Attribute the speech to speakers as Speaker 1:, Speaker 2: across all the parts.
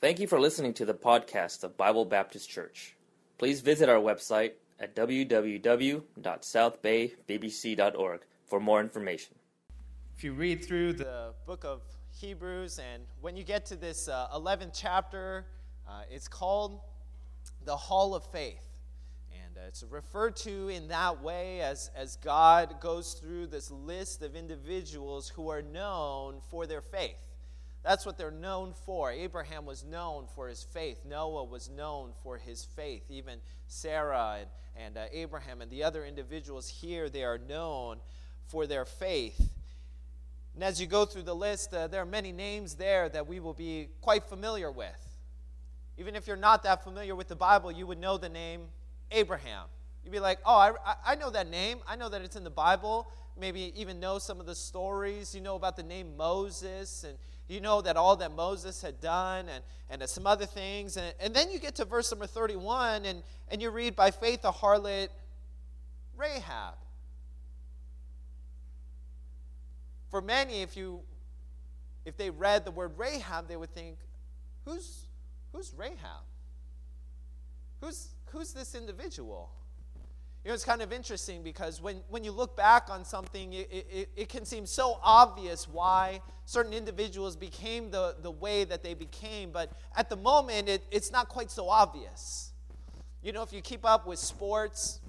Speaker 1: Thank you for listening to the podcast of Bible Baptist Church. Please visit our website at www.southbaybbc.org for more information.
Speaker 2: If you read through the book of Hebrews, and when you get to this uh, 11th chapter, uh, it's called the Hall of Faith. And uh, it's referred to in that way as, as God goes through this list of individuals who are known for their faith. That's what they're known for. Abraham was known for his faith. Noah was known for his faith. Even Sarah and, and uh, Abraham and the other individuals here, they are known for their faith. And as you go through the list, uh, there are many names there that we will be quite familiar with. Even if you're not that familiar with the Bible, you would know the name Abraham. You'd be like, oh, I, I know that name. I know that it's in the Bible. Maybe even know some of the stories. You know about the name Moses, and you know that all that Moses had done, and, and some other things. And, and then you get to verse number 31, and, and you read, by faith, a harlot Rahab. For many, if you if they read the word Rahab, they would think, who's who's Rahab? Who's who's this individual? Know, it's kind of interesting because when, when you look back on something, it, it, it can seem so obvious why certain individuals became the, the way that they became, but at the moment, it, it's not quite so obvious. You know, if you keep up with sports,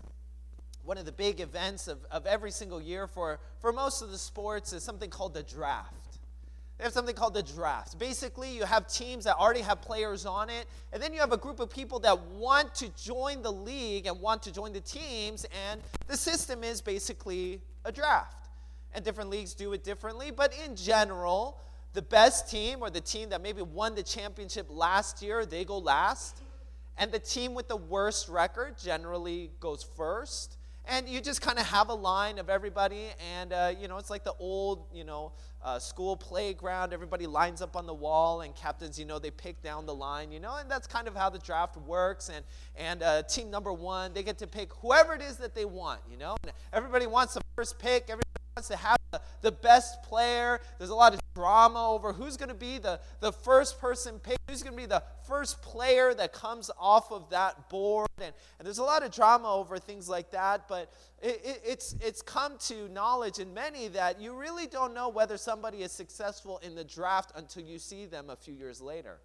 Speaker 2: one of the big events of, of every single year for, for most of the sports is something called the draft. They have something called the draft. Basically, you have teams that already have players on it, and then you have a group of people that want to join the league and want to join the teams, and the system is basically a draft. And different leagues do it differently, but in general, the best team or the team that maybe won the championship last year, they go last. And the team with the worst record generally goes first and you just kind of have a line of everybody and uh, you know it's like the old you know uh, school playground. Everybody lines up on the wall and captains you know they pick down the line you know and that's kind of how the draft works and and uh, team number one they get to pick whoever it is that they want you know? And everybody wants the first pick everybody to have the, the best player. There's a lot of drama over who's going to be the, the first person picked, who's going to be the first player that comes off of that board. And, and there's a lot of drama over things like that, but it, it, it's, it's come to knowledge in many that you really don't know whether somebody is successful in the draft until you see them a few years later.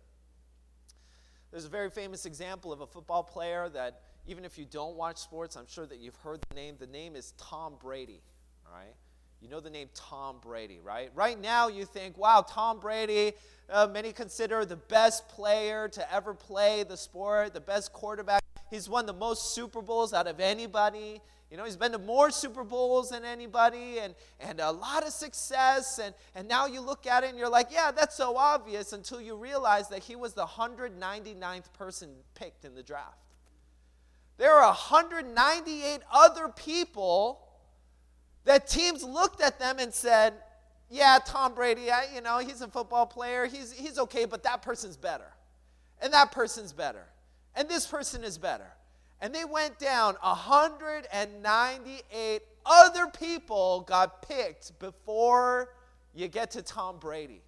Speaker 2: There's a very famous example of a football player that, even if you don't watch sports, I'm sure that you've heard the name. The name is Tom Brady. All right? You know the name Tom Brady, right? Right now, you think, wow, Tom Brady, uh, many consider the best player to ever play the sport, the best quarterback. He's won the most Super Bowls out of anybody. You know, he's been to more Super Bowls than anybody and, and a lot of success. And, and now you look at it and you're like, yeah, that's so obvious until you realize that he was the 199th person picked in the draft. There are 198 other people that teams looked at them and said, yeah, Tom Brady, I, you know, he's a football player. He's, he's okay, but that person's better. And that person's better. And this person is better. And they went down 198 other people got picked before you get to Tom Brady.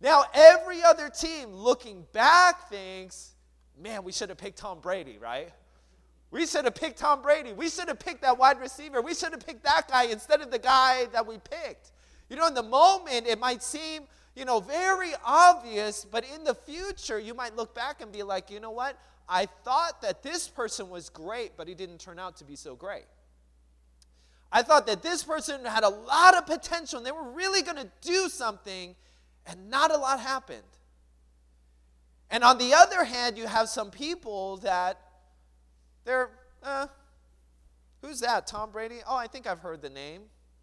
Speaker 2: Now, every other team looking back thinks, man, we should have picked Tom Brady, right? We should have picked Tom Brady. We should have picked that wide receiver. We should have picked that guy instead of the guy that we picked. You know, in the moment, it might seem, you know, very obvious, but in the future, you might look back and be like, you know what? I thought that this person was great, but he didn't turn out to be so great. I thought that this person had a lot of potential and they were really going to do something, and not a lot happened. And on the other hand, you have some people that they're, uh, who's that? Tom Brady? Oh, I think I've heard the name.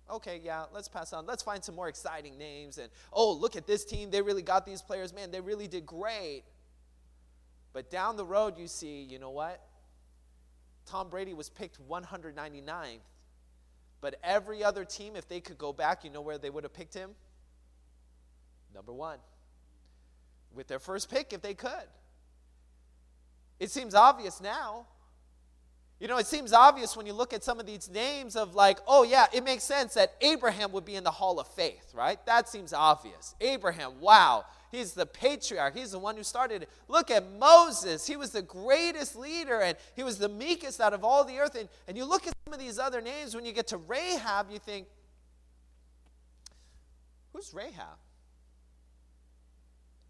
Speaker 2: Okay, yeah, let's pass on. Let's find some more exciting names. And, oh, look at this team. They really got these players. Man, they really did great. But down the road, you see, you know what? Tom Brady was picked 199th. But every other team, if they could go back, you know where they would have picked him? Number one. With their first pick, if they could. It seems obvious now. You know, it seems obvious when you look at some of these names of like, oh, yeah, it makes sense that Abraham would be in the hall of faith, right? That seems obvious. Abraham, wow, He's the patriarch. He's the one who started it. Look at Moses. He was the greatest leader and he was the meekest out of all the earth. And, and you look at some of these other names, when you get to Rahab, you think, who's Rahab?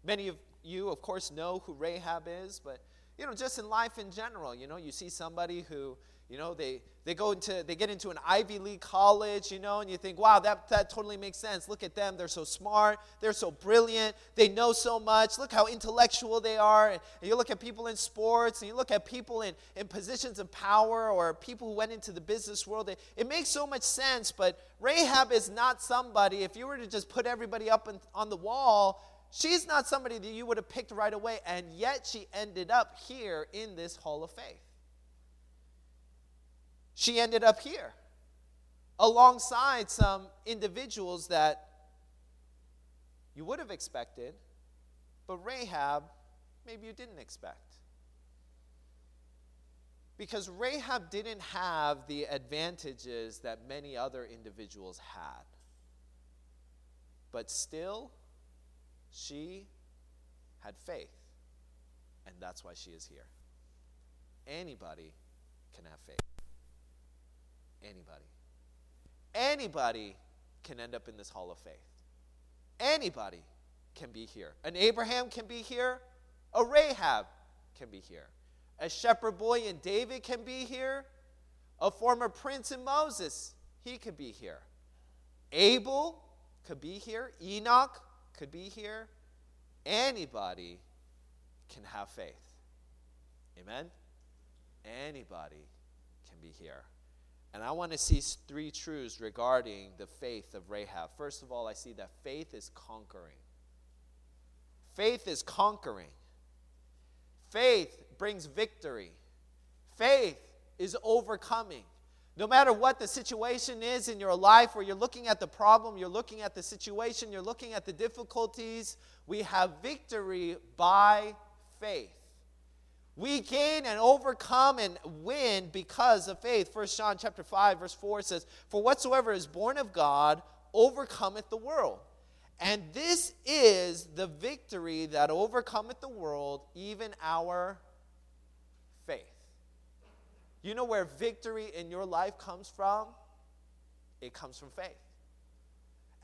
Speaker 2: Many of you, of course, know who Rahab is, but you know, just in life in general, you know, you see somebody who you know, they, they go into, they get into an Ivy League college, you know, and you think, wow, that, that totally makes sense. Look at them. They're so smart. They're so brilliant. They know so much. Look how intellectual they are. And, you look at people in sports and you look at people in, in positions of power or people who went into the business world. It, it makes so much sense, but Rahab is not somebody, if you were to just put everybody up in, on the wall, she's not somebody that you would have picked right away. And yet she ended up here in this hall of faith she ended up here alongside some individuals that you would have expected, but Rahab, maybe you didn't expect. Because Rahab didn't have the advantages that many other individuals had. But still, she had faith. And that's why she is here. Anybody can have faith. Anybody. Anybody can end up in this hall of faith. Anybody can be here. An Abraham can be here. A Rahab can be here. A shepherd boy in David can be here. A former prince in Moses, he could be here. Abel could be here. Enoch could be here. Anybody can have faith. Amen? Anybody can be here. And I want to see three truths regarding the faith of Rahab. First of all, I see that faith is conquering. Faith is conquering. Faith brings victory. Faith is overcoming. No matter what the situation is in your life, where you're looking at the problem, you're looking at the situation, you're looking at the difficulties, we have victory by faith. We gain and overcome and win because of faith. First John chapter 5 verse 4 says, "For whatsoever is born of God overcometh the world." And this is the victory that overcometh the world, even our. You know where victory in your life comes from? It comes from faith.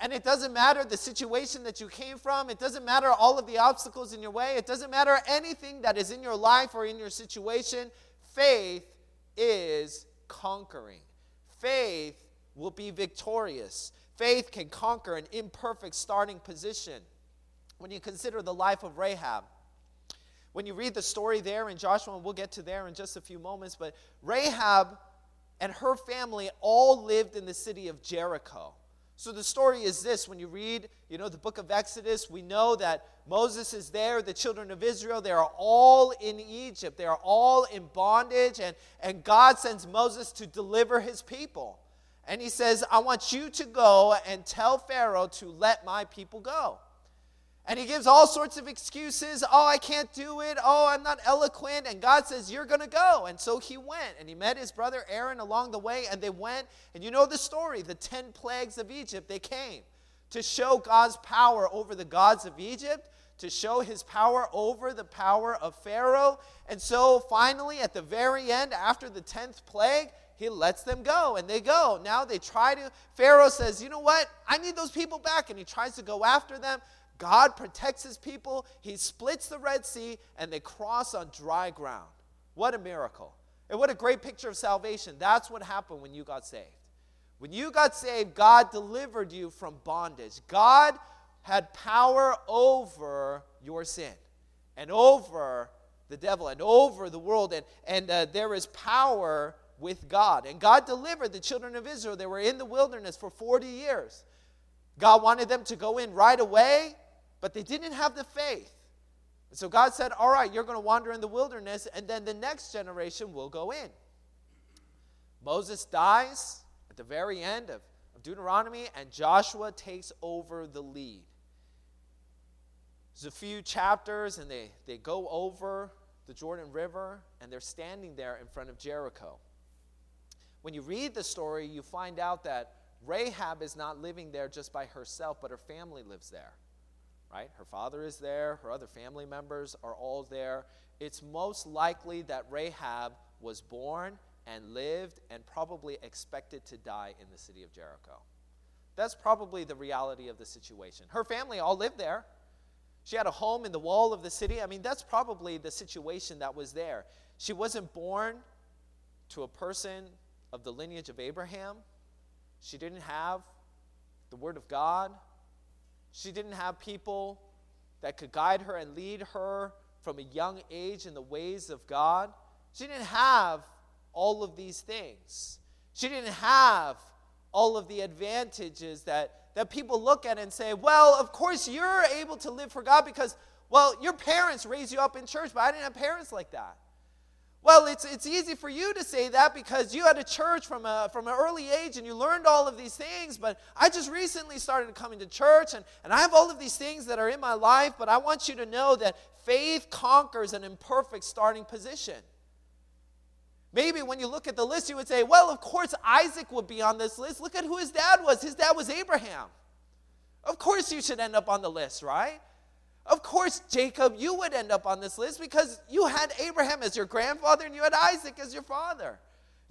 Speaker 2: And it doesn't matter the situation that you came from. It doesn't matter all of the obstacles in your way. It doesn't matter anything that is in your life or in your situation. Faith is conquering. Faith will be victorious. Faith can conquer an imperfect starting position. When you consider the life of Rahab, when you read the story there in Joshua, and we'll get to there in just a few moments, but Rahab and her family all lived in the city of Jericho. So the story is this when you read, you know, the book of Exodus, we know that Moses is there, the children of Israel, they are all in Egypt. They are all in bondage and and God sends Moses to deliver his people. And he says, "I want you to go and tell Pharaoh to let my people go." And he gives all sorts of excuses. Oh, I can't do it. Oh, I'm not eloquent. And God says, You're going to go. And so he went. And he met his brother Aaron along the way. And they went. And you know the story the 10 plagues of Egypt, they came to show God's power over the gods of Egypt, to show his power over the power of Pharaoh. And so finally, at the very end, after the 10th plague, he lets them go and they go. Now they try to, Pharaoh says, You know what? I need those people back. And he tries to go after them. God protects his people. He splits the Red Sea and they cross on dry ground. What a miracle. And what a great picture of salvation. That's what happened when you got saved. When you got saved, God delivered you from bondage. God had power over your sin and over the devil and over the world. And, and uh, there is power with God. And God delivered the children of Israel. They were in the wilderness for 40 years. God wanted them to go in right away but they didn't have the faith. And so God said, All right, you're going to wander in the wilderness, and then the next generation will go in. Moses dies at the very end of, of Deuteronomy, and Joshua takes over the lead. There's a few chapters, and they, they go over the Jordan River, and they're standing there in front of Jericho. When you read the story, you find out that Rahab is not living there just by herself, but her family lives there. Right? Her father is there, her other family members are all there. It's most likely that Rahab was born and lived and probably expected to die in the city of Jericho. That's probably the reality of the situation. Her family all lived there. She had a home in the wall of the city. I mean, that's probably the situation that was there. She wasn't born to a person of the lineage of Abraham. She didn't have the Word of God. She didn't have people that could guide her and lead her from a young age in the ways of God. She didn't have all of these things. She didn't have all of the advantages that, that people look at and say, well, of course you're able to live for God because, well, your parents raised you up in church, but I didn't have parents like that. Well, it's, it's easy for you to say that because you had a church from, a, from an early age and you learned all of these things. But I just recently started coming to church and, and I have all of these things that are in my life. But I want you to know that faith conquers an imperfect starting position. Maybe when you look at the list, you would say, well, of course Isaac would be on this list. Look at who his dad was. His dad was Abraham. Of course you should end up on the list, right? Of course, Jacob, you would end up on this list because you had Abraham as your grandfather and you had Isaac as your father.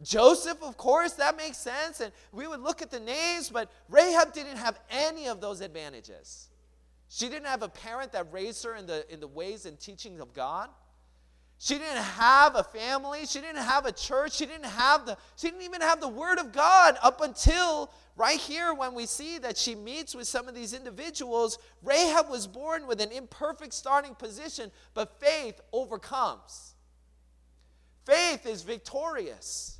Speaker 2: Joseph, of course, that makes sense. And we would look at the names, but Rahab didn't have any of those advantages. She didn't have a parent that raised her in the, in the ways and teachings of God. She didn't have a family. She didn't have a church. She didn't have the she didn't even have the word of God up until right here when we see that she meets with some of these individuals. Rahab was born with an imperfect starting position, but faith overcomes. Faith is victorious.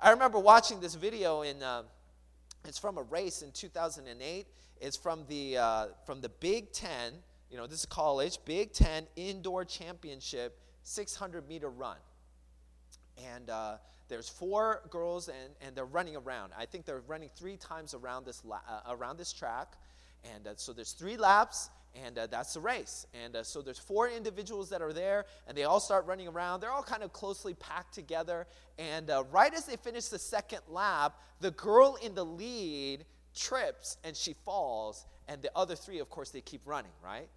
Speaker 2: I remember watching this video in uh, it's from a race in 2008. It's from the uh, from the Big Ten. You know, this is college Big Ten Indoor Championship 600 meter run. And uh, there's four girls, and, and they're running around. I think they're running three times around this, la- uh, around this track. And uh, so there's three laps, and uh, that's the race. And uh, so there's four individuals that are there, and they all start running around. They're all kind of closely packed together. And uh, right as they finish the second lap, the girl in the lead trips and she falls. And the other three, of course, they keep running, right?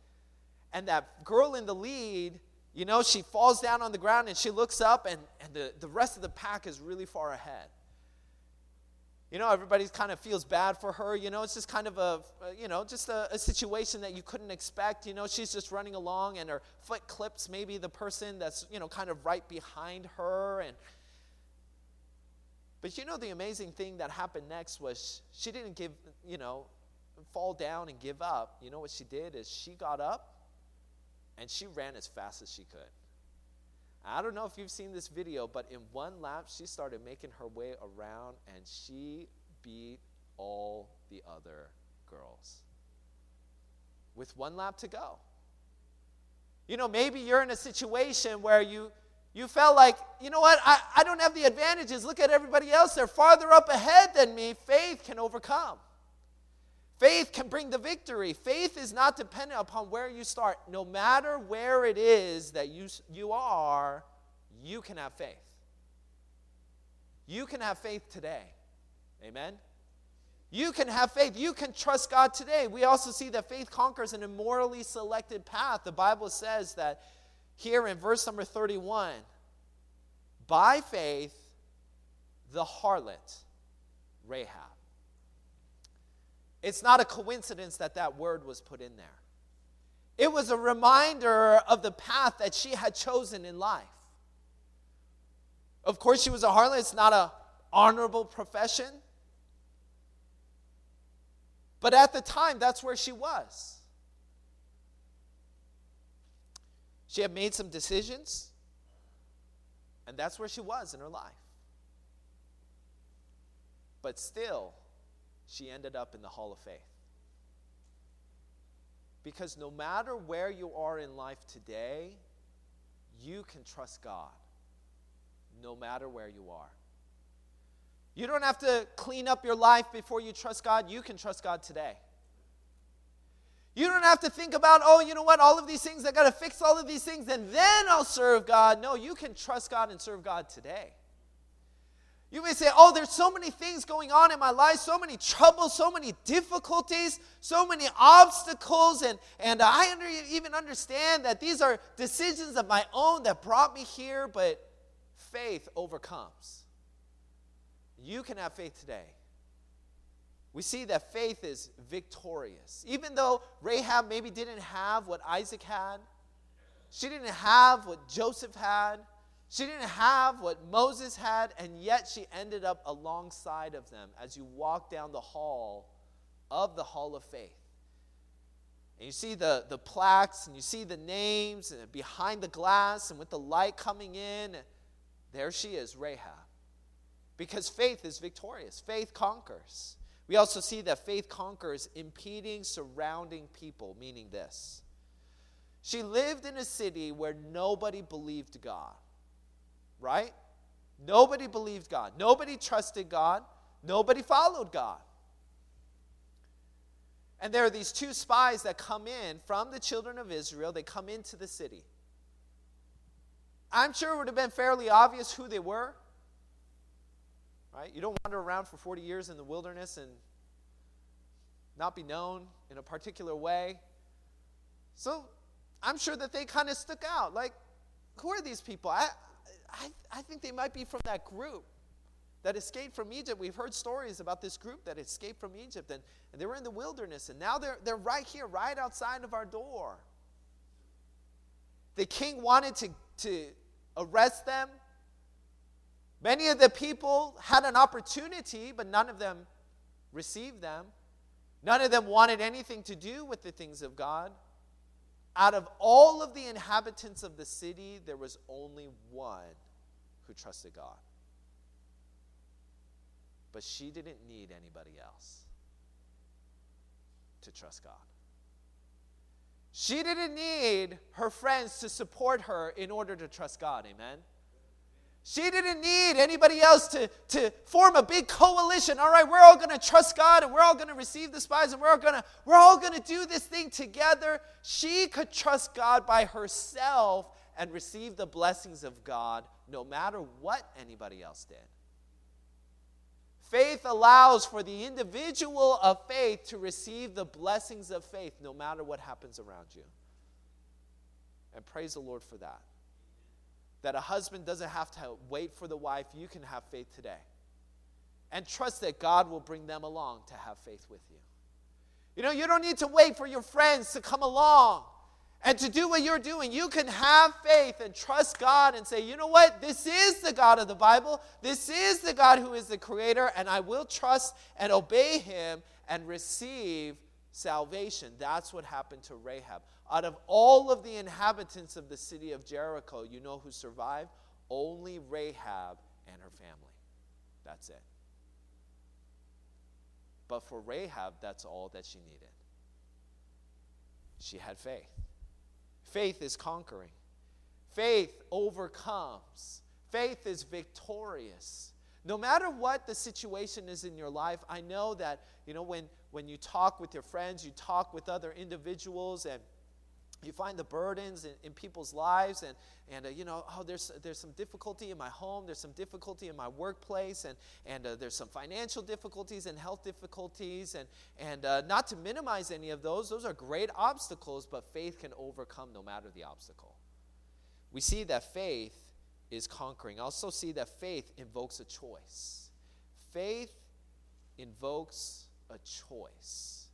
Speaker 2: And that girl in the lead you know, she falls down on the ground and she looks up, and, and the, the rest of the pack is really far ahead. You know, everybody kind of feels bad for her. You know, it's just kind of a, you know, just a, a, situation that you couldn't expect. You know, she's just running along and her foot clips maybe the person that's, you know, kind of right behind her. And, but you know, the amazing thing that happened next was she didn't give, you know, fall down and give up. You know what she did is she got up and she ran as fast as she could. I don't know if you've seen this video, but in one lap, she started making her way around and she beat all the other girls with one lap to go. You know, maybe you're in a situation where you, you felt like, you know what, I, I don't have the advantages. Look at everybody else. They're farther up ahead than me. Faith can overcome. Faith can bring the victory. Faith is not dependent upon where you start. No matter where it is that you, you are, you can have faith. You can have faith today. Amen? You can have faith. You can trust God today. We also see that faith conquers an immorally selected path. The Bible says that here in verse number 31 by faith, the harlot, Rahab, it's not a coincidence that that word was put in there. It was a reminder of the path that she had chosen in life. Of course, she was a harlot. It's not an honorable profession. But at the time, that's where she was. She had made some decisions, and that's where she was in her life. But still, she ended up in the Hall of Faith. Because no matter where you are in life today, you can trust God no matter where you are. You don't have to clean up your life before you trust God. You can trust God today. You don't have to think about, oh, you know what, all of these things, I got to fix all of these things and then I'll serve God. No, you can trust God and serve God today. You may say, Oh, there's so many things going on in my life, so many troubles, so many difficulties, so many obstacles, and, and I under, even understand that these are decisions of my own that brought me here, but faith overcomes. You can have faith today. We see that faith is victorious. Even though Rahab maybe didn't have what Isaac had, she didn't have what Joseph had. She didn't have what Moses had, and yet she ended up alongside of them as you walk down the hall of the Hall of Faith. And you see the, the plaques and you see the names and behind the glass and with the light coming in, there she is, Rahab. Because faith is victorious, faith conquers. We also see that faith conquers impeding surrounding people, meaning this. She lived in a city where nobody believed God right? Nobody believed God. Nobody trusted God. Nobody followed God. And there are these two spies that come in from the children of Israel. They come into the city. I'm sure it would have been fairly obvious who they were. Right? You don't wander around for 40 years in the wilderness and not be known in a particular way. So I'm sure that they kind of stuck out. Like, who are these people? I, I, I think they might be from that group that escaped from Egypt. We've heard stories about this group that escaped from Egypt, and, and they were in the wilderness, and now they're, they're right here, right outside of our door. The king wanted to, to arrest them. Many of the people had an opportunity, but none of them received them. None of them wanted anything to do with the things of God. Out of all of the inhabitants of the city, there was only one who trusted God. But she didn't need anybody else to trust God. She didn't need her friends to support her in order to trust God. Amen. She didn't need anybody else to, to form a big coalition. All right, we're all going to trust God and we're all going to receive the spies and we're all going to we're all going to do this thing together. She could trust God by herself and receive the blessings of God no matter what anybody else did. Faith allows for the individual of faith to receive the blessings of faith no matter what happens around you. And praise the Lord for that that a husband doesn't have to wait for the wife. You can have faith today. And trust that God will bring them along to have faith with you. You know, you don't need to wait for your friends to come along and to do what you're doing. You can have faith and trust God and say, you know what? This is the God of the Bible. This is the God who is the creator, and I will trust and obey him and receive salvation. That's what happened to Rahab. Out of all of the inhabitants of the city of Jericho, you know who survived? Only Rahab and her family. That's it. But for Rahab, that's all that she needed. She had faith. Faith is conquering, faith overcomes, faith is victorious. No matter what the situation is in your life, I know that, you know, when, when you talk with your friends, you talk with other individuals, and you find the burdens in, in people's lives and, and uh, you know oh there's, there's some difficulty in my home there's some difficulty in my workplace and, and uh, there's some financial difficulties and health difficulties and, and uh, not to minimize any of those those are great obstacles but faith can overcome no matter the obstacle. We see that faith is conquering. Also see that faith invokes a choice. Faith invokes a choice.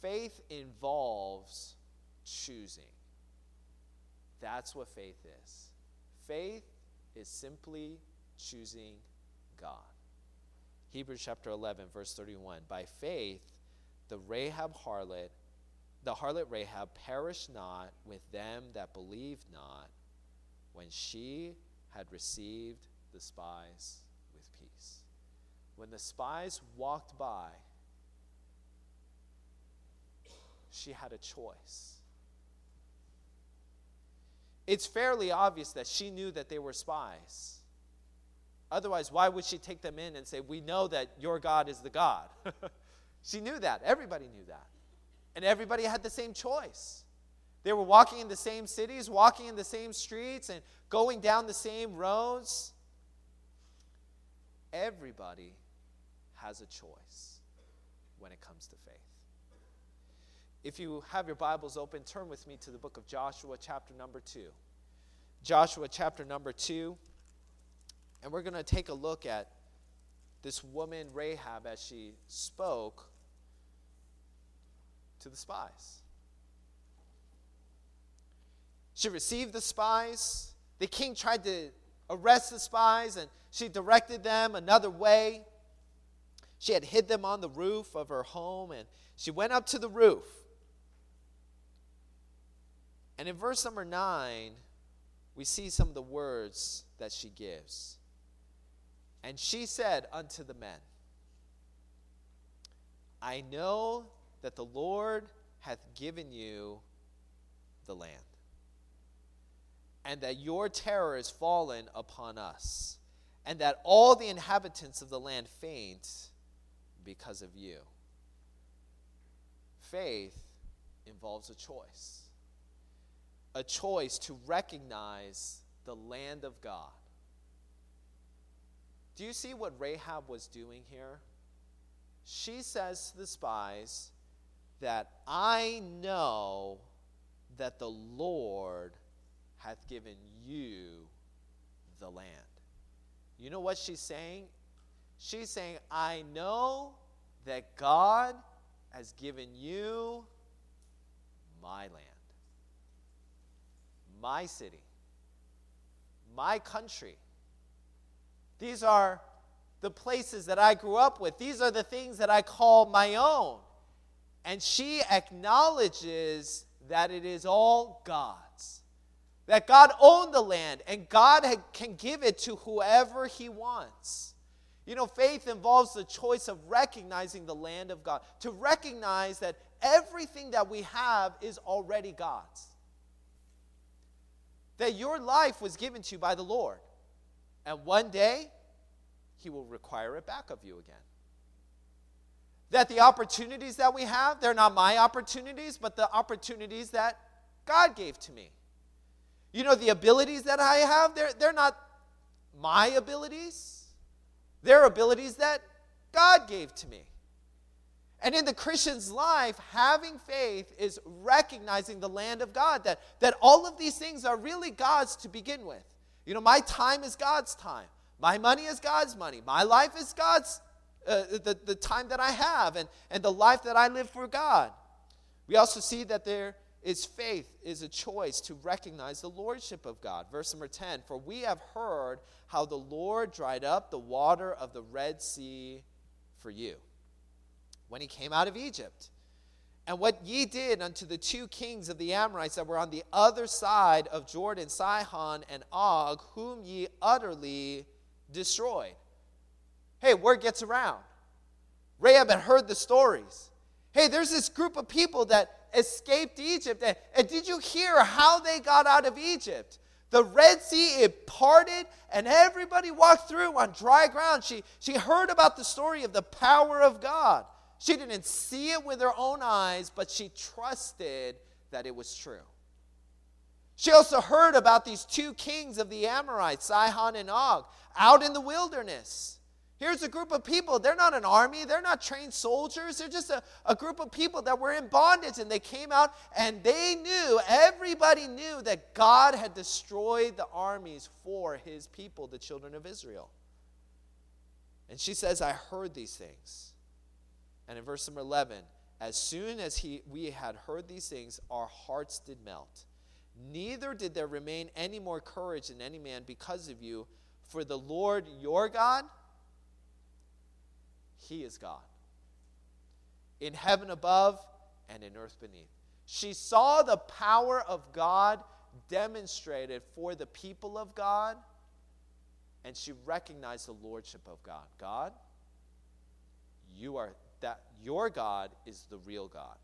Speaker 2: Faith involves choosing. That's what faith is. Faith is simply choosing God. Hebrews chapter 11, verse 31. By faith, the Rahab harlot, the harlot Rahab perished not with them that believed not when she had received the spies with peace. When the spies walked by, she had a choice. It's fairly obvious that she knew that they were spies. Otherwise, why would she take them in and say, We know that your God is the God? she knew that. Everybody knew that. And everybody had the same choice. They were walking in the same cities, walking in the same streets, and going down the same roads. Everybody has a choice when it comes to faith. If you have your Bibles open, turn with me to the book of Joshua, chapter number 2. Joshua, chapter number 2. And we're going to take a look at this woman, Rahab, as she spoke to the spies. She received the spies. The king tried to arrest the spies, and she directed them another way. She had hid them on the roof of her home, and she went up to the roof. And in verse number 9, we see some of the words that she gives. And she said unto the men, I know that the Lord hath given you the land, and that your terror is fallen upon us, and that all the inhabitants of the land faint because of you. Faith involves a choice a choice to recognize the land of God. Do you see what Rahab was doing here? She says to the spies that I know that the Lord hath given you the land. You know what she's saying? She's saying, I know that God has given you my land my city, my country. These are the places that I grew up with. These are the things that I call my own. And she acknowledges that it is all God's. That God owned the land and God can give it to whoever He wants. You know, faith involves the choice of recognizing the land of God, to recognize that everything that we have is already God's that your life was given to you by the Lord. And one day, He will require it back of you again. That the opportunities that we have, they're not my opportunities, but the opportunities that God gave to me. You know, the abilities that I have, they're, they're not my abilities, they're abilities that God gave to me. And in the Christian's life, having faith is recognizing the land of God, that, that all of these things are really God's to begin with. You know, my time is God's time. My money is God's money. My life is God's, uh, the, the time that I have and, and the life that I live for God. We also see that there is faith is a choice to recognize the lordship of God. Verse number 10 For we have heard how the Lord dried up the water of the Red Sea for you when he came out of Egypt. And what ye did unto the two kings of the Amorites that were on the other side of Jordan, Sihon and Og, whom ye utterly destroyed. Hey, word gets around. Rahab had heard the stories. Hey, there's this group of people that escaped Egypt. And, and did you hear how they got out of Egypt? The Red Sea, it parted, and everybody walked through on dry ground. She, she heard about the story of the power of God. She didn't see it with her own eyes, but she trusted that it was true. She also heard about these two kings of the Amorites, Sihon and Og, out in the wilderness. Here's a group of people. They're not an army, they're not trained soldiers. They're just a, a group of people that were in bondage. And they came out and they knew, everybody knew that God had destroyed the armies for his people, the children of Israel. And she says, I heard these things. And in verse number 11, as soon as he, we had heard these things, our hearts did melt. Neither did there remain any more courage in any man because of you, for the Lord your God, He is God. In heaven above and in earth beneath. She saw the power of God demonstrated for the people of God, and she recognized the lordship of God. God, you are that your God is the real God.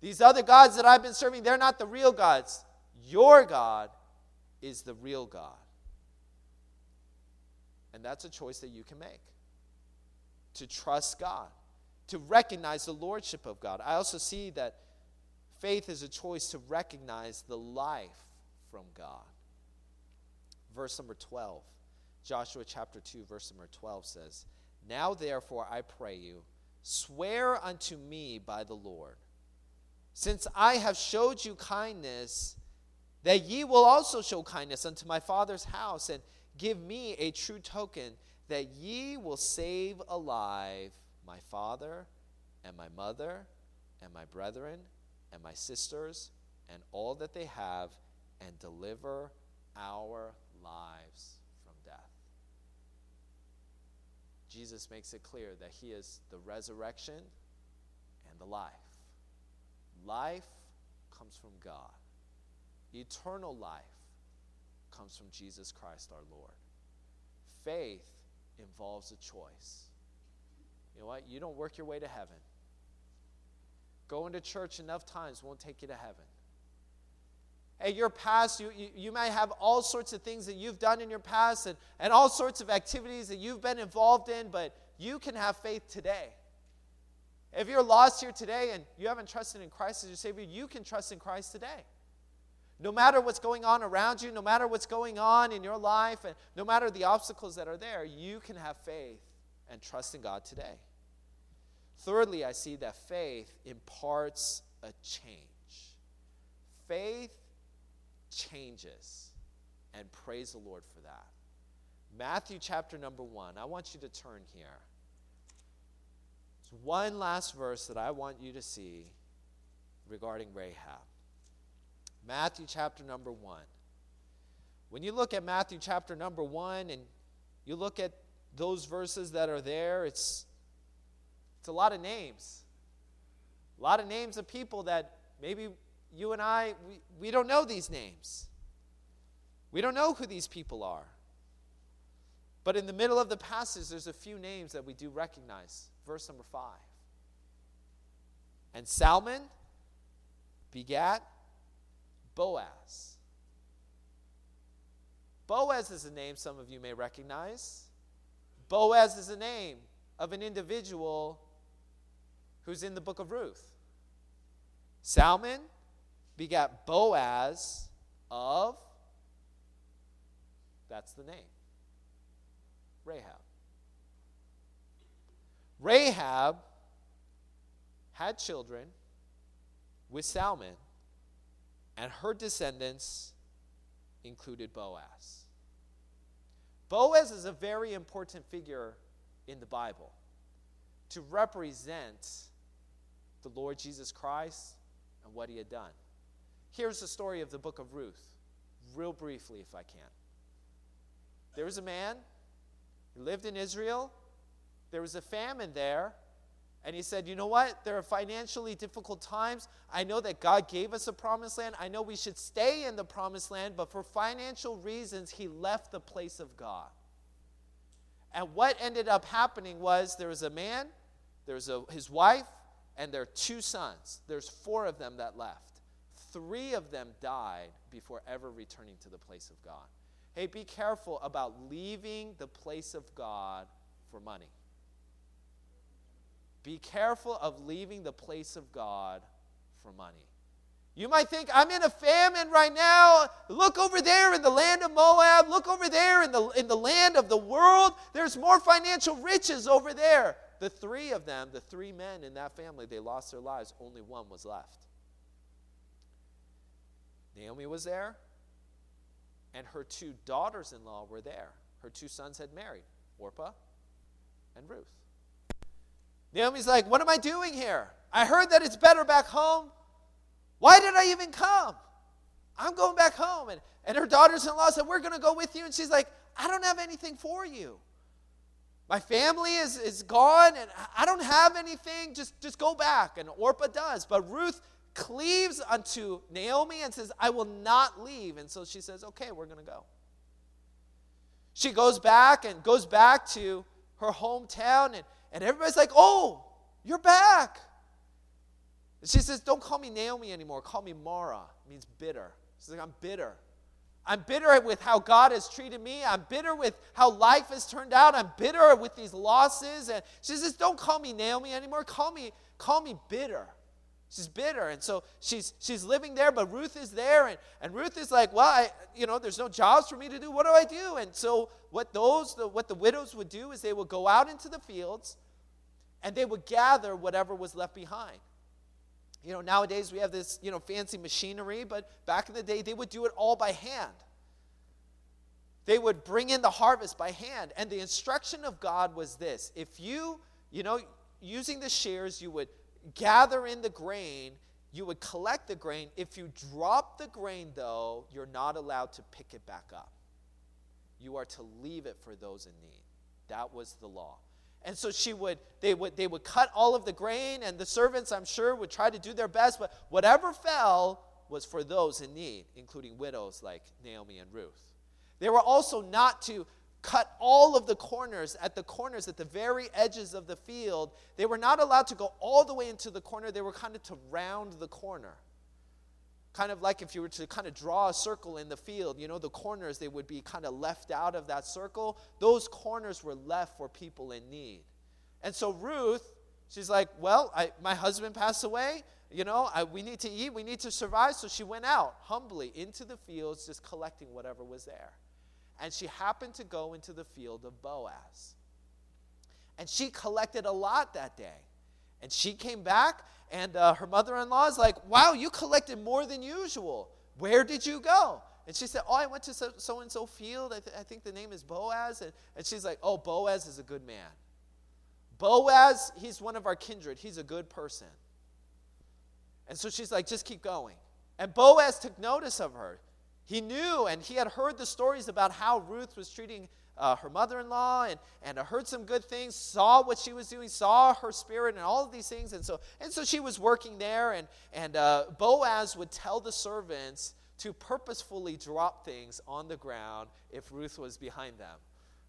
Speaker 2: These other gods that I've been serving, they're not the real gods. Your God is the real God. And that's a choice that you can make to trust God, to recognize the lordship of God. I also see that faith is a choice to recognize the life from God. Verse number 12, Joshua chapter 2, verse number 12 says, Now therefore I pray you, swear unto me by the Lord, since I have showed you kindness, that ye will also show kindness unto my father's house, and give me a true token that ye will save alive my father and my mother and my brethren and my sisters and all that they have, and deliver our lives from death. Jesus makes it clear that he is the resurrection and the life. Life comes from God, eternal life comes from Jesus Christ our Lord. Faith involves a choice. You know what? You don't work your way to heaven. Going to church enough times won't take you to heaven. Hey, your past, you, you, you might have all sorts of things that you've done in your past and, and all sorts of activities that you've been involved in, but you can have faith today. If you're lost here today and you haven't trusted in Christ as your Savior, you can trust in Christ today. No matter what's going on around you, no matter what's going on in your life, and no matter the obstacles that are there, you can have faith and trust in God today. Thirdly, I see that faith imparts a change. Faith changes, and praise the Lord for that. Matthew chapter number one. I want you to turn here. There's one last verse that I want you to see regarding Rahab. Matthew chapter number one. When you look at Matthew chapter number one and you look at those verses that are there, it's, it's a lot of names. A lot of names of people that maybe you and I, we, we don't know these names. We don't know who these people are. But in the middle of the passage, there's a few names that we do recognize. Verse number five. And Salmon begat Boaz. Boaz is a name some of you may recognize. Boaz is a name of an individual who's in the book of Ruth. Salmon begat Boaz of, that's the name, Rahab. Rahab had children with Salmon and her descendants included Boaz. Boaz is a very important figure in the Bible to represent the Lord Jesus Christ and what he had done. Here's the story of the book of Ruth, real briefly, if I can. There was a man, he lived in Israel, there was a famine there, and he said, You know what? There are financially difficult times. I know that God gave us a promised land. I know we should stay in the promised land, but for financial reasons, he left the place of God. And what ended up happening was there was a man, there was a, his wife, and their two sons. There's four of them that left. Three of them died before ever returning to the place of God. Hey, be careful about leaving the place of God for money. Be careful of leaving the place of God for money. You might think, I'm in a famine right now. Look over there in the land of Moab. Look over there in the, in the land of the world. There's more financial riches over there. The three of them, the three men in that family, they lost their lives. Only one was left. Naomi was there, and her two daughters in law were there. Her two sons had married, Orpah and Ruth. Naomi's like, What am I doing here? I heard that it's better back home. Why did I even come? I'm going back home. And, and her daughters in law said, We're going to go with you. And she's like, I don't have anything for you. My family is, is gone and I don't have anything. Just, just go back. And Orpah does. But Ruth cleaves unto Naomi and says, I will not leave. And so she says, Okay, we're going to go. She goes back and goes back to her hometown and and everybody's like, oh, you're back. And she says, don't call me Naomi anymore. Call me Mara. It means bitter. She's like, I'm bitter. I'm bitter with how God has treated me. I'm bitter with how life has turned out. I'm bitter with these losses. And she says, Don't call me Naomi anymore. Call me, call me bitter. She's bitter. And so she's, she's living there, but Ruth is there. And, and Ruth is like, well, I, you know, there's no jobs for me to do. What do I do? And so what those, the, what the widows would do is they would go out into the fields and they would gather whatever was left behind. You know, nowadays we have this, you know, fancy machinery, but back in the day they would do it all by hand. They would bring in the harvest by hand. And the instruction of God was this if you, you know, using the shears, you would gather in the grain, you would collect the grain. If you drop the grain, though, you're not allowed to pick it back up. You are to leave it for those in need. That was the law. And so she would, they would, they would cut all of the grain, and the servants, I'm sure, would try to do their best, but whatever fell was for those in need, including widows like Naomi and Ruth. They were also not to cut all of the corners at the corners at the very edges of the field. They were not allowed to go all the way into the corner, they were kind of to round the corner. Kind of like if you were to kind of draw a circle in the field, you know, the corners, they would be kind of left out of that circle. Those corners were left for people in need. And so Ruth, she's like, Well, I, my husband passed away. You know, I, we need to eat, we need to survive. So she went out humbly into the fields, just collecting whatever was there and she happened to go into the field of Boaz. And she collected a lot that day. And she came back, and uh, her mother in law is like, Wow, you collected more than usual. Where did you go? And she said, Oh, I went to so and so field. I, th- I, think the name is Boaz. And, and she's like, Oh, Boaz is a good man. Boaz, he's one of our kindred. He's a good person. And so she's like, Just keep going. And Boaz took notice of her. He knew and he had heard the stories about how Ruth was treating uh, her mother in law and, and heard some good things, saw what she was doing, saw her spirit and all of these things. And so, and so she was working there. And, and uh, Boaz would tell the servants to purposefully drop things on the ground if Ruth was behind them.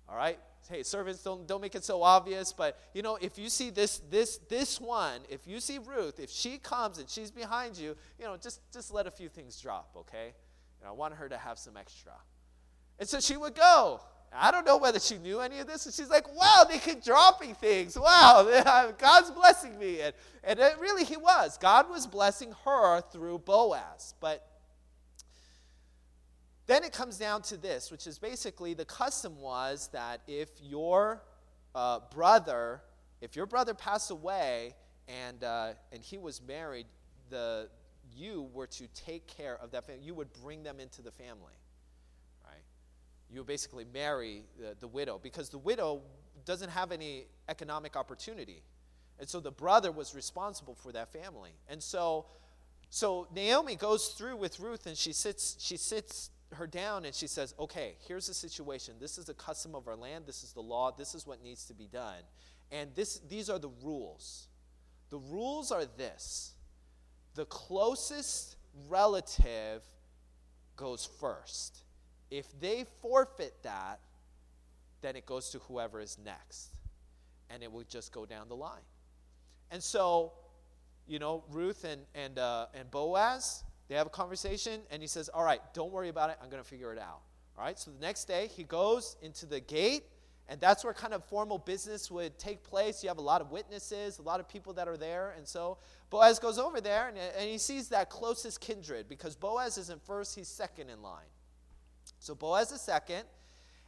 Speaker 2: All right? Hey, servants, don't, don't make it so obvious, but you know, if you see this this this one, if you see Ruth, if she comes and she's behind you, you know, just just let a few things drop, okay? And I want her to have some extra. And so she would go. I don't know whether she knew any of this. And she's like, wow, they keep dropping things. Wow, God's blessing me. And, and it really, he was. God was blessing her through Boaz. But then it comes down to this, which is basically the custom was that if your uh, brother, if your brother passed away and, uh, and he was married, the, you were to take care of that family. You would bring them into the family, right? You would basically marry the, the widow because the widow doesn't have any economic opportunity. And so the brother was responsible for that family. And so, so Naomi goes through with Ruth and she sits, she sits her down and she says, Okay, here's the situation. This is the custom of our land. This is the law. This is what needs to be done. And this, these are the rules. The rules are this the closest relative goes first. If they forfeit that, then it goes to whoever is next. And it will just go down the line. And so, you know, Ruth and, and, uh, and Boaz, they have a conversation, and he says, All right, don't worry about it. I'm going to figure it out. All right, so the next day, he goes into the gate and that's where kind of formal business would take place. You have a lot of witnesses, a lot of people that are there. And so Boaz goes over there and, and he sees that closest kindred because Boaz isn't first, he's second in line. So Boaz is second.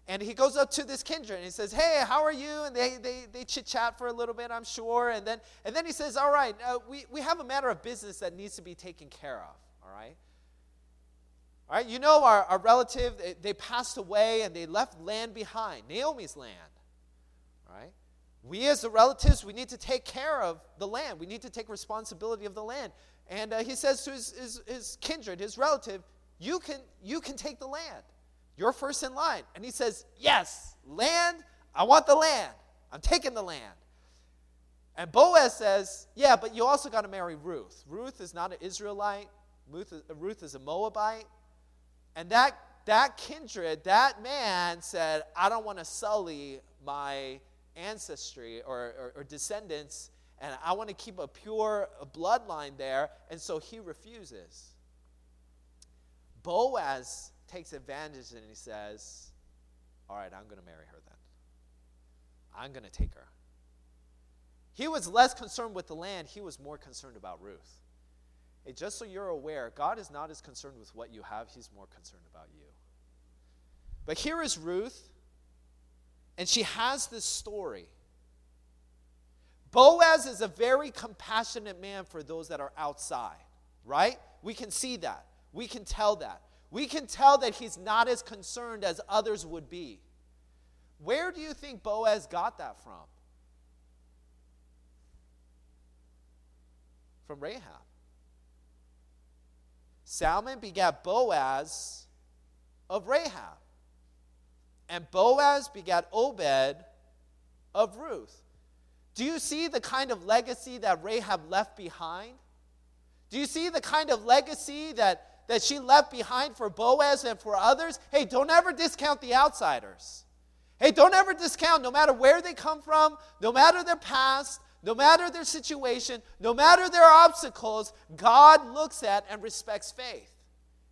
Speaker 2: And he goes up to this kindred and he says, Hey, how are you? And they, they, they chit chat for a little bit, I'm sure. And then, and then he says, All right, uh, we, we have a matter of business that needs to be taken care of. All right? All right, you know our, our relative, they, they passed away and they left land behind, Naomi's land. All right? We as the relatives, we need to take care of the land. We need to take responsibility of the land. And uh, he says to his, his, his kindred, his relative, you can, you can take the land. You're first in line. And he says, Yes, land, I want the land. I'm taking the land. And Boaz says, Yeah, but you also got to marry Ruth. Ruth is not an Israelite, Ruth is, Ruth is a Moabite. And that, that kindred, that man said, I don't want to sully my ancestry or, or, or descendants, and I want to keep a pure bloodline there. And so he refuses. Boaz takes advantage and he says, All right, I'm going to marry her then. I'm going to take her. He was less concerned with the land, he was more concerned about Ruth. Hey, just so you're aware, God is not as concerned with what you have, He's more concerned about you. But here is Ruth, and she has this story. Boaz is a very compassionate man for those that are outside, right? We can see that. We can tell that. We can tell that he's not as concerned as others would be. Where do you think Boaz got that from? From Rahab. Salmon begat Boaz of Rahab. And Boaz begat Obed of Ruth. Do you see the kind of legacy that Rahab left behind? Do you see the kind of legacy that, that she left behind for Boaz and for others? Hey, don't ever discount the outsiders. Hey, don't ever discount, no matter where they come from, no matter their past, no matter their situation, no matter their obstacles, God looks at and respects faith.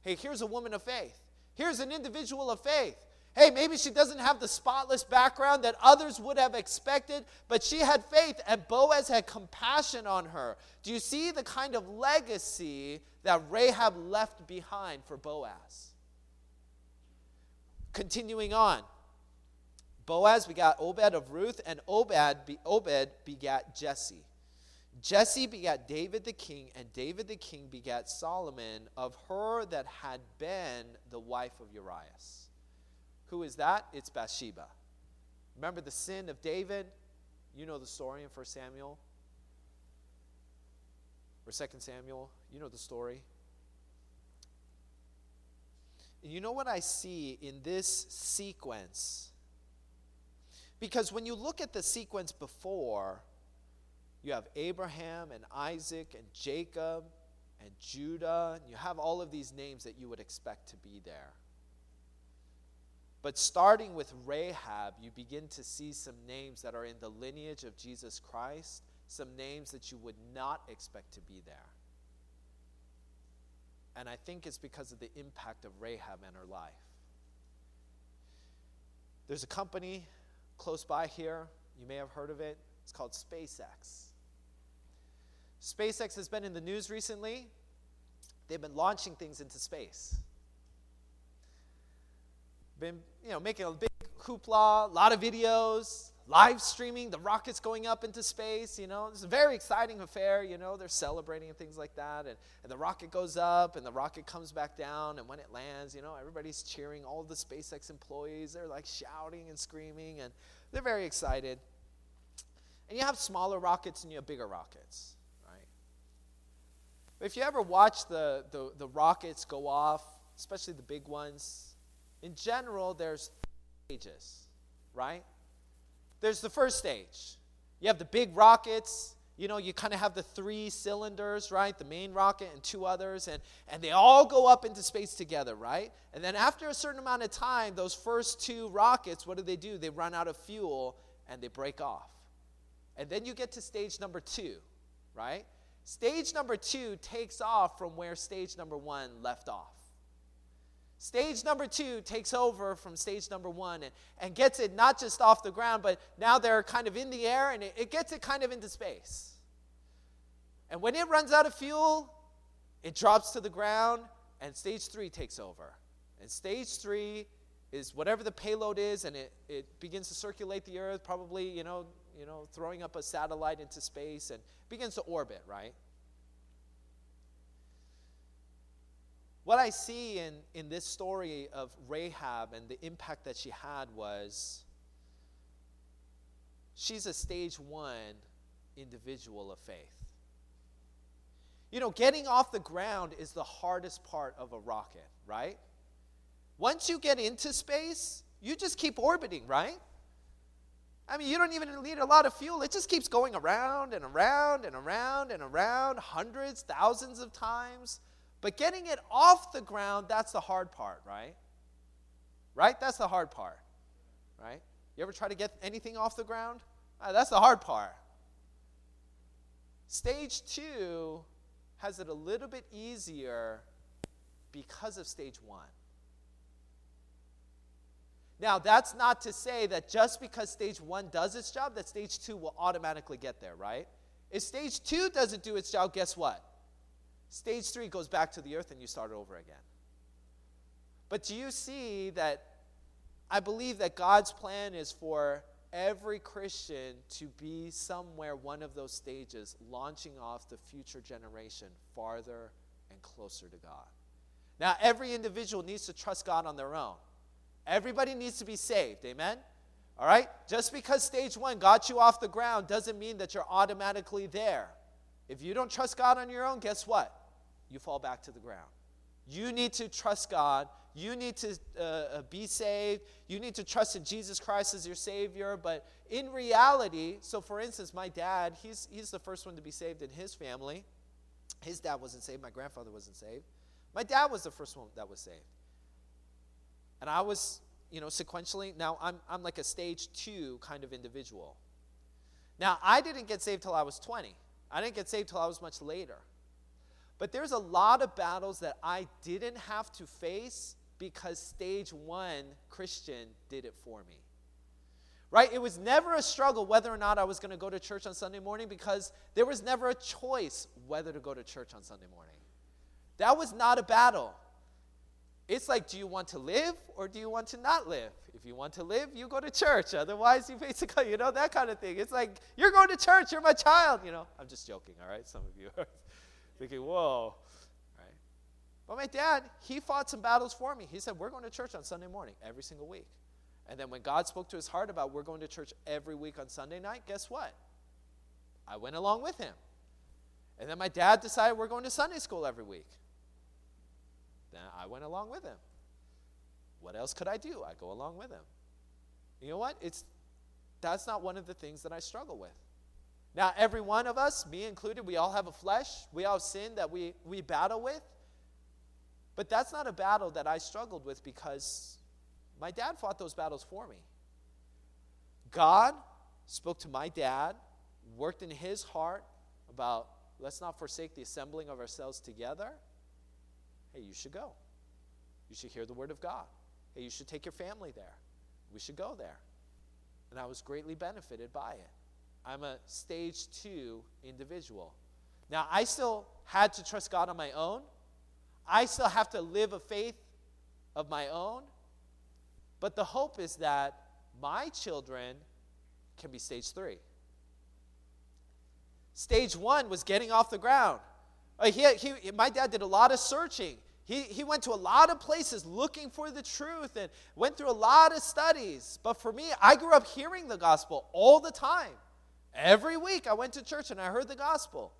Speaker 2: Hey, here's a woman of faith. Here's an individual of faith. Hey, maybe she doesn't have the spotless background that others would have expected, but she had faith and Boaz had compassion on her. Do you see the kind of legacy that Rahab left behind for Boaz? Continuing on. Boaz begat Obed of Ruth, and Obed, be, Obed begat Jesse. Jesse begat David the king, and David the king begat Solomon of her that had been the wife of Urias. Who is that? It's Bathsheba. Remember the sin of David? You know the story in 1 Samuel or 2 Samuel. You know the story. You know what I see in this sequence? Because when you look at the sequence before, you have Abraham and Isaac and Jacob and Judah, and you have all of these names that you would expect to be there. But starting with Rahab, you begin to see some names that are in the lineage of Jesus Christ, some names that you would not expect to be there. And I think it's because of the impact of Rahab and her life. There's a company close by here. You may have heard of it. It's called SpaceX. SpaceX has been in the news recently. They've been launching things into space. Been, you know, making a big hoopla, a lot of videos, live streaming the rockets going up into space you know? It's a very exciting affair you know? They're celebrating and things like that and, and the rocket goes up and the rocket comes back down and when it lands you know everybody's cheering all the spacex employees they're like shouting and screaming and they're very excited. And you have smaller rockets and you have bigger rockets right? But if you ever watch the, the, the rockets go off especially the big ones in general there's stages right there's the first stage. You have the big rockets. You know, you kind of have the three cylinders, right? The main rocket and two others, and, and they all go up into space together, right? And then after a certain amount of time, those first two rockets, what do they do? They run out of fuel and they break off. And then you get to stage number two, right? Stage number two takes off from where stage number one left off. Stage number two takes over from stage number one and, and gets it not just off the ground, but now they're kind of in the air and it, it gets it kind of into space. And when it runs out of fuel, it drops to the ground and stage three takes over. And stage three is whatever the payload is, and it, it begins to circulate the earth, probably, you know, you know, throwing up a satellite into space and begins to orbit, right? What I see in, in this story of Rahab and the impact that she had was she's a stage one individual of faith. You know, getting off the ground is the hardest part of a rocket, right? Once you get into space, you just keep orbiting, right? I mean, you don't even need a lot of fuel. It just keeps going around and around and around and around hundreds, thousands of times. But getting it off the ground, that's the hard part, right? Right? That's the hard part, right? You ever try to get anything off the ground? Uh, that's the hard part. Stage two has it a little bit easier because of stage one. Now, that's not to say that just because stage one does its job, that stage two will automatically get there, right? If stage two doesn't do its job, guess what? Stage three goes back to the earth and you start over again. But do you see that I believe that God's plan is for every Christian to be somewhere one of those stages, launching off the future generation farther and closer to God. Now, every individual needs to trust God on their own. Everybody needs to be saved. Amen? All right? Just because stage one got you off the ground doesn't mean that you're automatically there. If you don't trust God on your own, guess what? You fall back to the ground. You need to trust God you need to uh, uh, be saved. You need to trust in Jesus Christ as your Savior. But in reality, so for instance, my dad, he's, he's the first one to be saved in his family. His dad wasn't saved. My grandfather wasn't saved. My dad was the first one that was saved. And I was, you know, sequentially, now I'm, I'm like a stage two kind of individual. Now, I didn't get saved till I was 20. I didn't get saved till I was much later. But there's a lot of battles that I didn't have to face because stage one Christian did it for me. Right? It was never a struggle whether or not I was going to go to church on Sunday morning because there was never a choice whether to go to church on Sunday morning. That was not a battle. It's like, do you want to live or do you want to not live? If you want to live, you go to church. Otherwise, you basically, you know, that kind of thing. It's like, you're going to church, you're my child. You know, I'm just joking, all right? Some of you are thinking, whoa. But my dad, he fought some battles for me. He said, We're going to church on Sunday morning every single week. And then when God spoke to his heart about we're going to church every week on Sunday night, guess what? I went along with him. And then my dad decided we're going to Sunday school every week. Then I went along with him. What else could I do? I go along with him. You know what? It's that's not one of the things that I struggle with. Now, every one of us, me included, we all have a flesh. We all sin that we, we battle with. But that's not a battle that I struggled with because my dad fought those battles for me. God spoke to my dad, worked in his heart about let's not forsake the assembling of ourselves together. Hey, you should go. You should hear the word of God. Hey, you should take your family there. We should go there. And I was greatly benefited by it. I'm a stage two individual. Now, I still had to trust God on my own. I still have to live a faith of my own. But the hope is that my children can be stage three. Stage one was getting off the ground. Uh, he, he, my dad did a lot of searching. He, he went to a lot of places looking for the truth and went through a lot of studies. But for me, I grew up hearing the gospel all the time. Every week I went to church and I heard the gospel.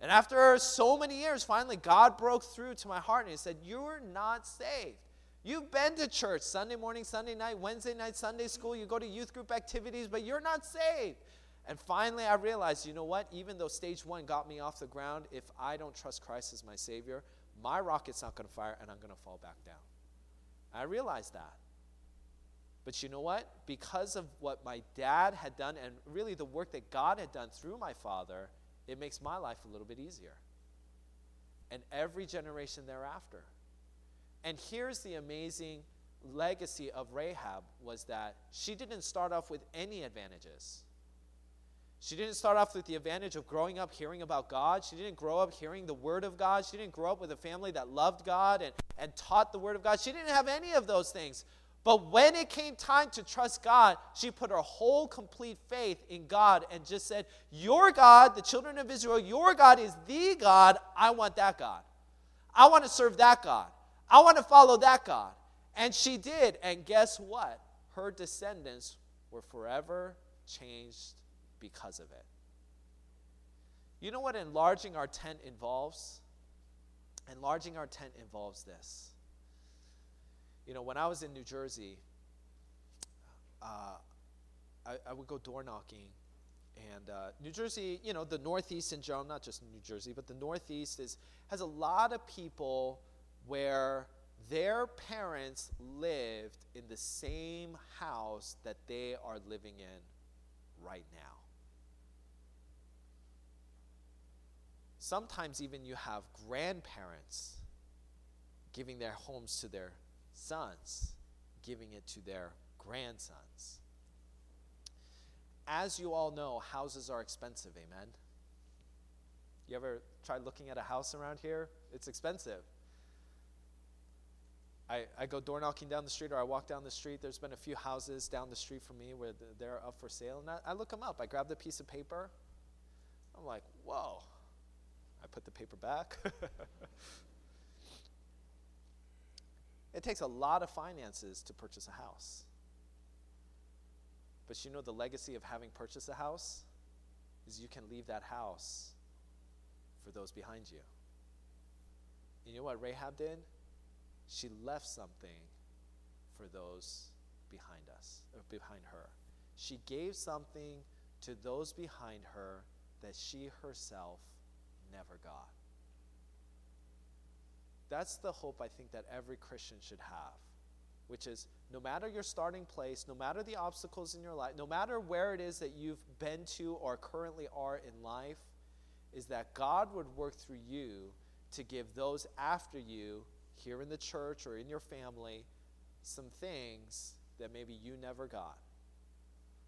Speaker 2: And after so many years, finally, God broke through to my heart and He said, You're not saved. You've been to church Sunday morning, Sunday night, Wednesday night, Sunday school, you go to youth group activities, but you're not saved. And finally, I realized, you know what? Even though stage one got me off the ground, if I don't trust Christ as my Savior, my rocket's not going to fire and I'm going to fall back down. I realized that. But you know what? Because of what my dad had done and really the work that God had done through my father, it makes my life a little bit easier. And every generation thereafter. And here's the amazing legacy of Rahab was that she didn't start off with any advantages. She didn't start off with the advantage of growing up hearing about God. She didn't grow up hearing the Word of God. She didn't grow up with a family that loved God and, and taught the Word of God. She didn't have any of those things. But when it came time to trust God, she put her whole complete faith in God and just said, Your God, the children of Israel, your God is the God. I want that God. I want to serve that God. I want to follow that God. And she did. And guess what? Her descendants were forever changed because of it. You know what enlarging our tent involves? Enlarging our tent involves this you know, when I was in New Jersey, uh, I, I, would go door knocking. And uh, New Jersey, you know, the Northeast in general, not just New Jersey, but the Northeast is, has a lot of people where their parents lived in the same house that they are living in right now. Sometimes even you have grandparents giving their homes to their sons, giving it to their grandsons. As you all know, houses are expensive, amen? You ever tried looking at a house around here? It's expensive. I, I go door knocking down the street or I walk down the street. There's been a few houses down the street from me where they're up for sale. And I, I look them up. I grab the piece of paper. I'm like, whoa. I put the paper back. it takes a lot of finances to purchase a house. But you know the legacy of having purchased a house is you can leave that house for those behind you. You know what Rahab did? She left something for those behind us, or behind her. She gave something to those behind her that she herself never got. That's the hope I think that every Christian should have, which is no matter your starting place, no matter the obstacles in your life, no matter where it is that you've been to or currently are in life, is that God would work through you to give those after you here in the church or in your family some things that maybe you never got.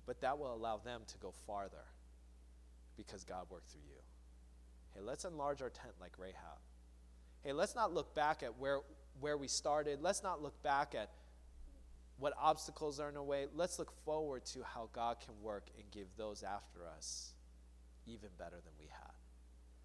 Speaker 2: But that will allow them to go farther because God worked through you. Hey, let's enlarge our tent like Rahab. Hey, let's not look back at where, where we started. Let's not look back at what obstacles are in our way. Let's look forward to how God can work and give those after us even better than we had.